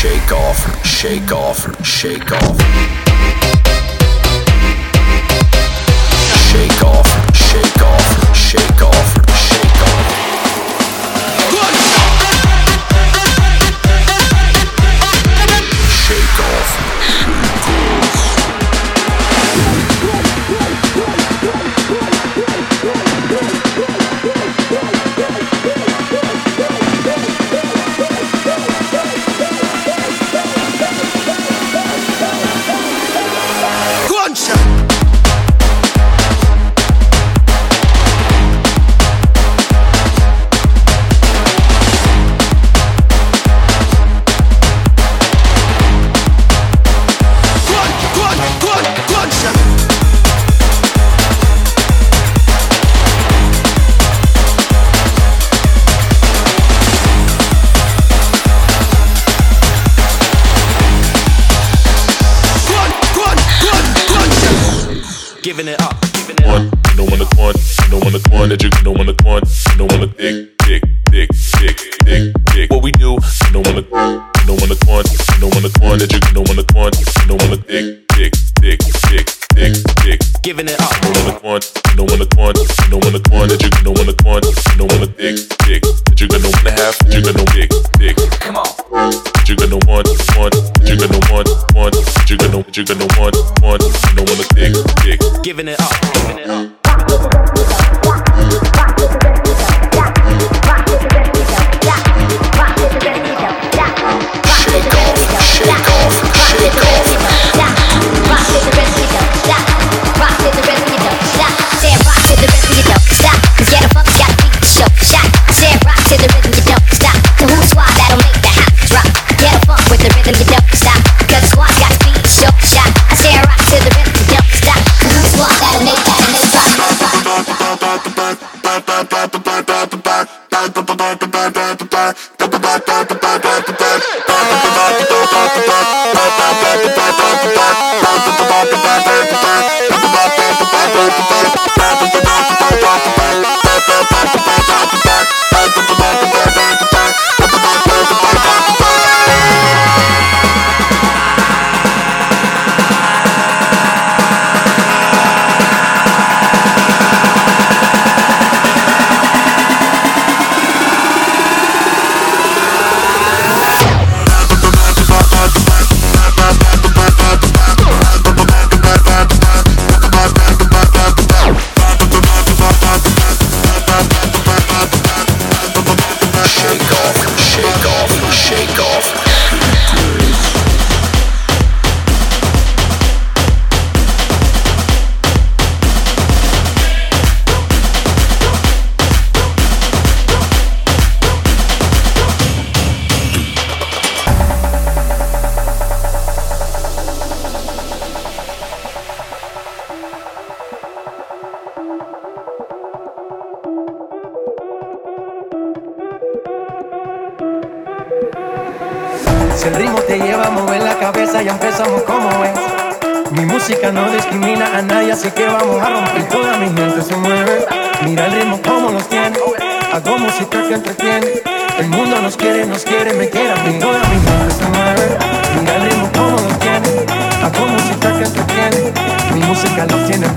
Shake off, shake off, shake off. Shake off, shake off, shake off. ya tiene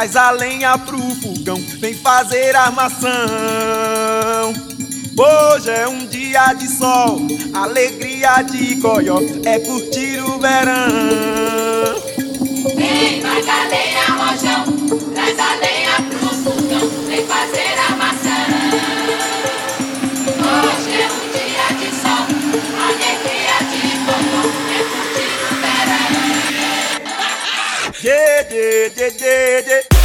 traz a lenha pro fogão, vem fazer armação. Hoje é um dia de sol, alegria de goió, é curtir o verão. Vem, Magaleia, rojão, traz a lenha Yeah, yeah, yeah, yeah,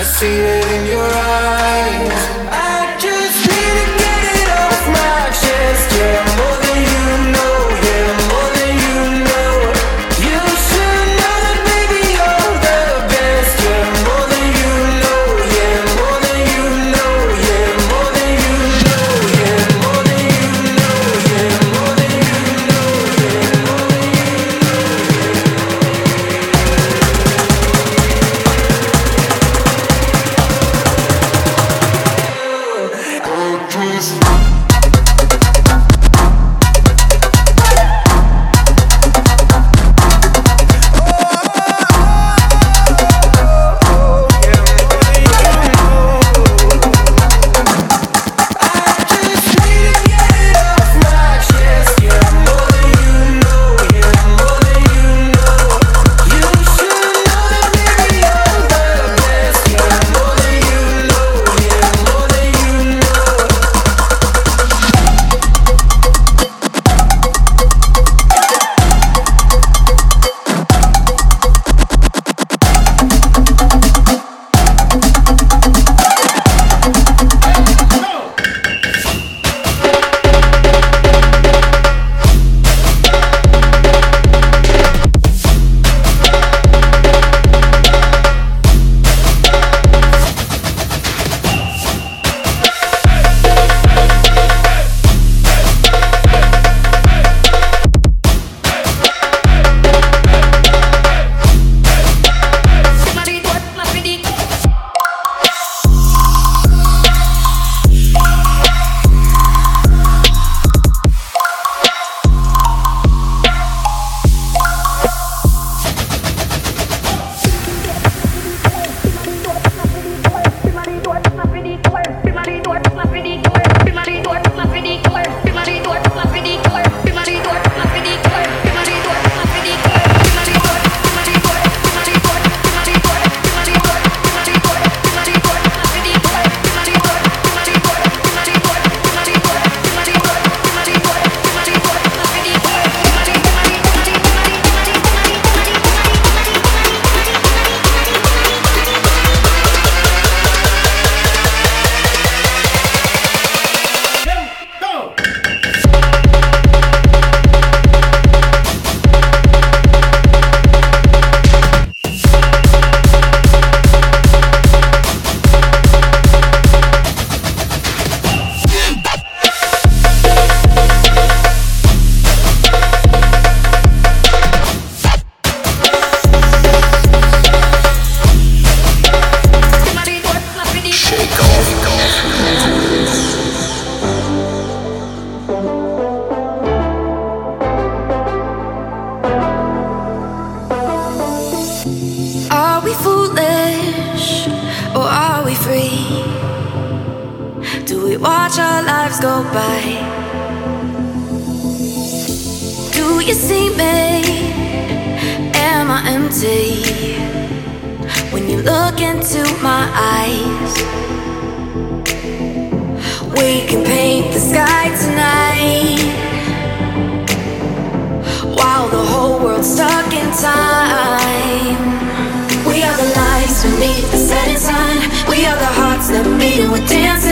I see it in your eyes. feel the hearts that beat and we're dancing.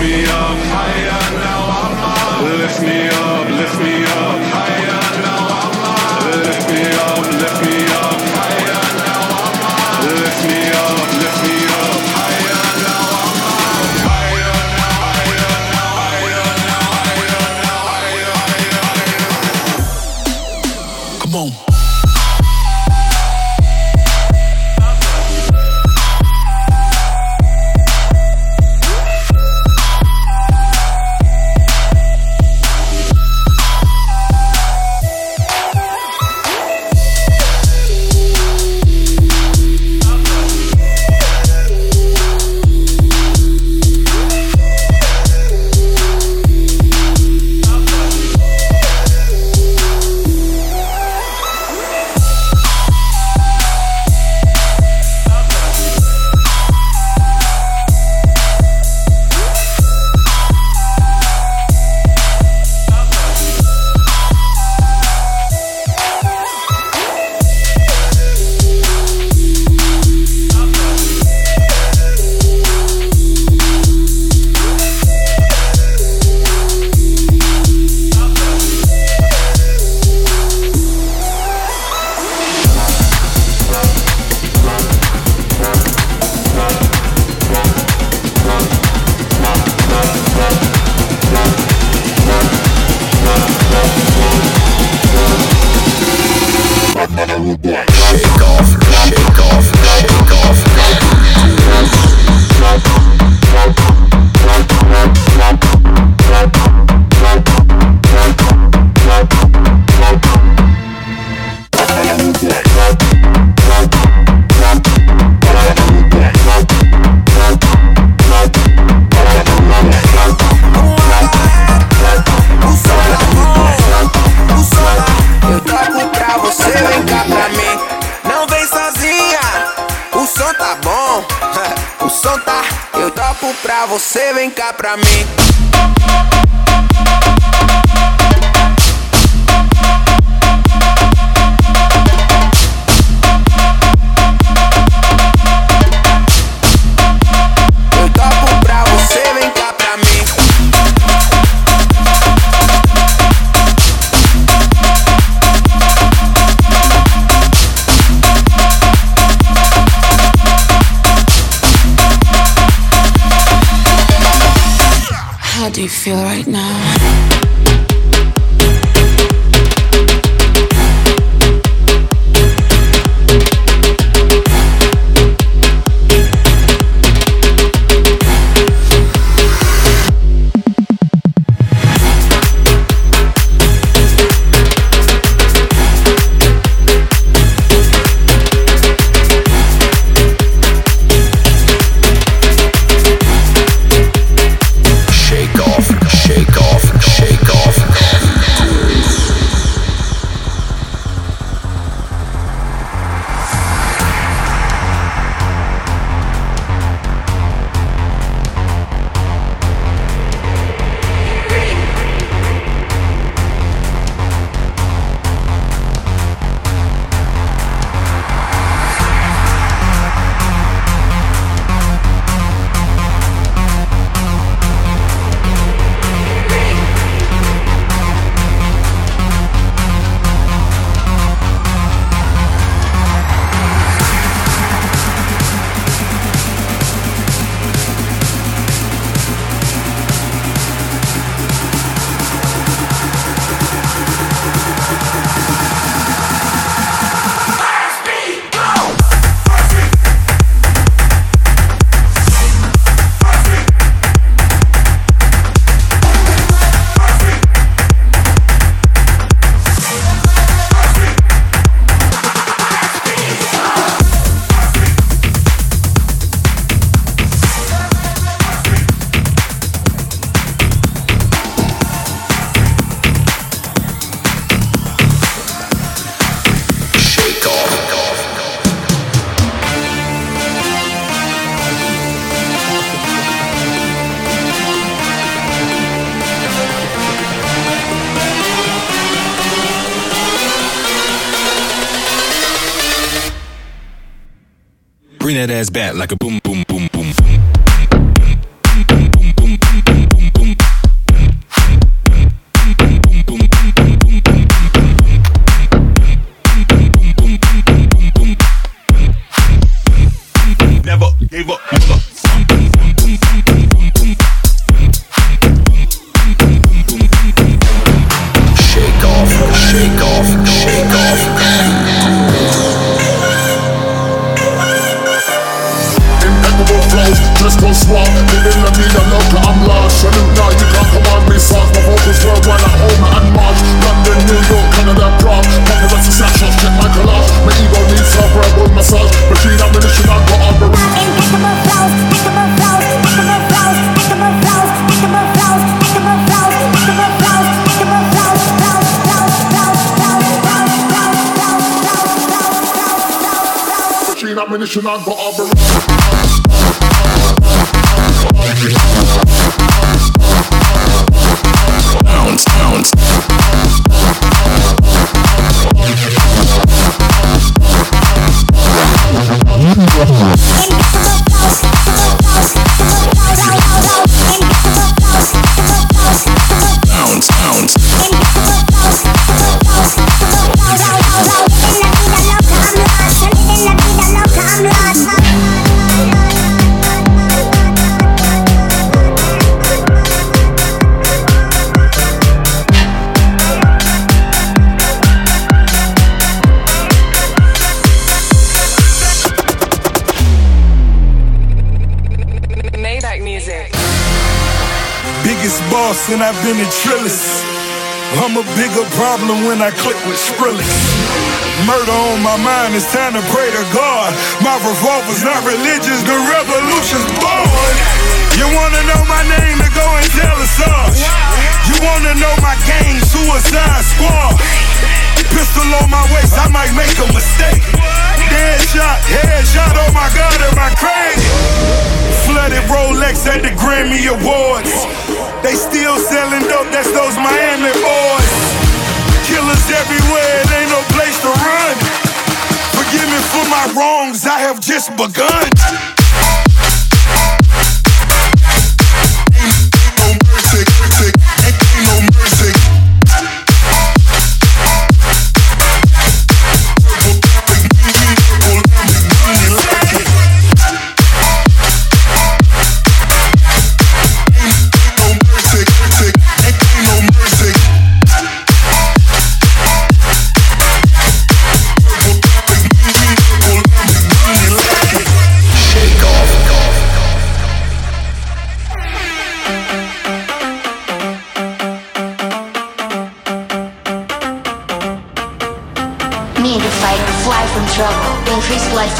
me up higher now. I'm up. Lift me up, lift me up higher. para mí. Swap Living la vida loca, I'm lost Running now, you can't command me soft My vocals worldwide at home and March London, New York, Canada, Prague Paparazzi snapshots, check my collage My ego needs suffering with myself, but she I'm gonna show up for operating, pick them up, pick a verbal massage Machine ammunition, I got on the Impeccable flows, impeccable flows, impeccable flows, impeccable flows, impeccable flows, impeccable flows, impeccable flows, impeccable flows, flows, flows, flows, flows, flows, flows, flows, flows, flows, flows. Machine ammunition, I got on the I've been a trillist. I'm a bigger problem when I click with Skrillex. Murder on my mind, it's time to pray to God. My revolver's not religious, the revolution's born. You wanna know my name, then go and tell us us. You wanna know my gang, Suicide Squad. Pistol on my waist, I might make a mistake. Dead shot, head shot, oh my god, am I crazy? Flooded Rolex at the Grammy Awards. They still selling dope, that's those Miami boys. Killers everywhere, it ain't no place to run. Forgive me for my wrongs, I have just begun.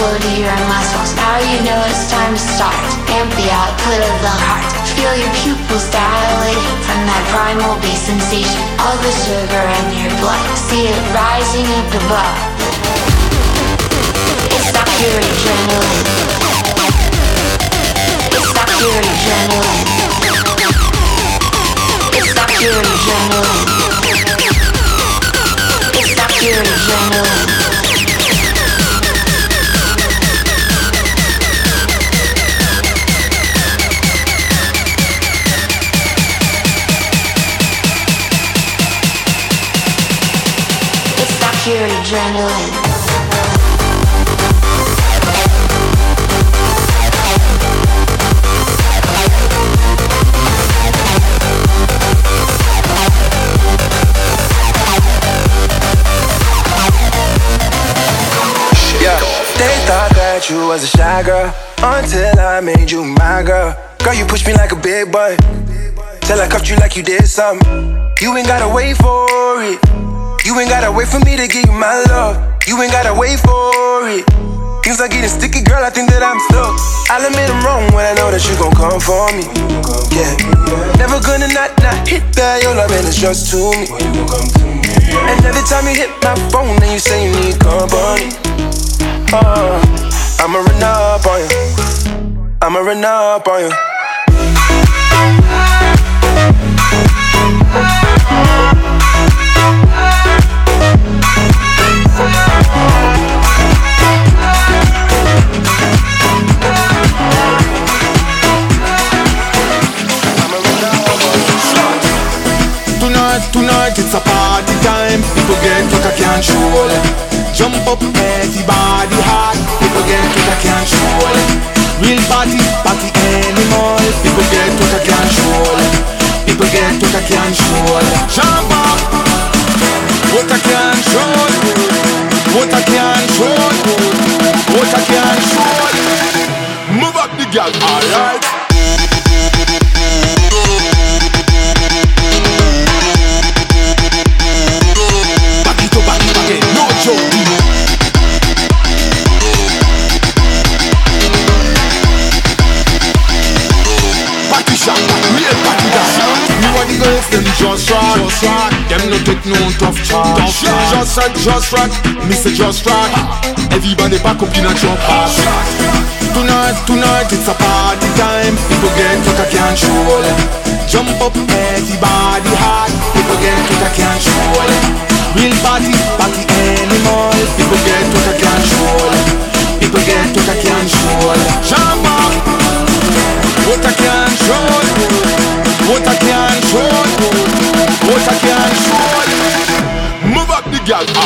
Flow to your muscles. Now you know it's time to start. Amp the output of the heart. Feel your pupils dilate from that primal base sensation. All the sugar in your blood. See it rising up above. It's not pure adrenaline. It's not pure adrenaline. It's not pure adrenaline. It's not pure adrenaline. Pure adrenaline. Yeah, they thought that you was a shy girl until I made you my girl. Girl, you push me like a big boy till I cuffed you like you did something. You ain't gotta wait for it. You ain't gotta wait for me to give you my love. You ain't gotta wait for it. Things are getting sticky, girl. I think that I'm stuck. I'll admit I'm wrong when I know that you gon' come for me. Yeah, never gonna not not hit that. Your loving is just to me. And every time you hit my phone, then you say you need company. Uh, I'ma run up on you. I'ma run up on you. Tonight, it's a party time. People get what I can't control. Jump up, everybody hot. People get what I can't control. Real party, party animal. People get what I can't control. People get what I can't control. Jump up, what I can't control. What I can't control. What I can't control. Move up the girl, alright. Rock, just rock. Them no take no tough charge. Just rock, just rock. Me say just rock. Everybody back up in a jump pass. Tonight, tonight it's a party time. People get what I can't control. Jump up, everybody hot. People get what I can't control. Real party, girl,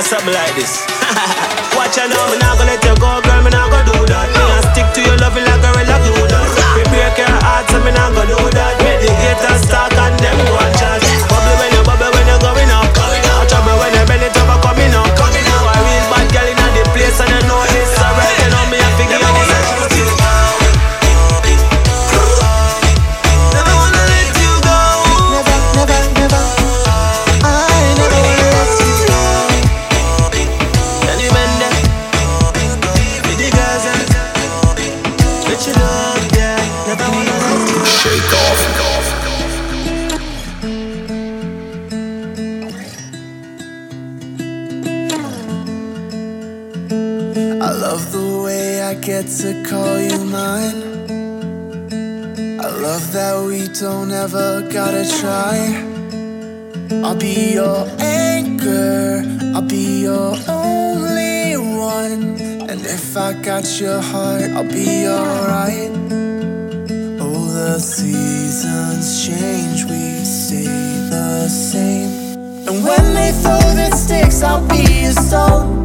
want something like this. Watch out now, me not gonna let you go, girl, me not gonna do that. Me not stick to your love like a real glue that. Me break your heart, so me not gonna do that. Make the haters talk and them watch. be your anchor, I'll be your only one. And if I got your heart, I'll be alright. Oh, the seasons change, we stay the same. And when they throw their sticks, I'll be your stone.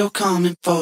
You're coming for,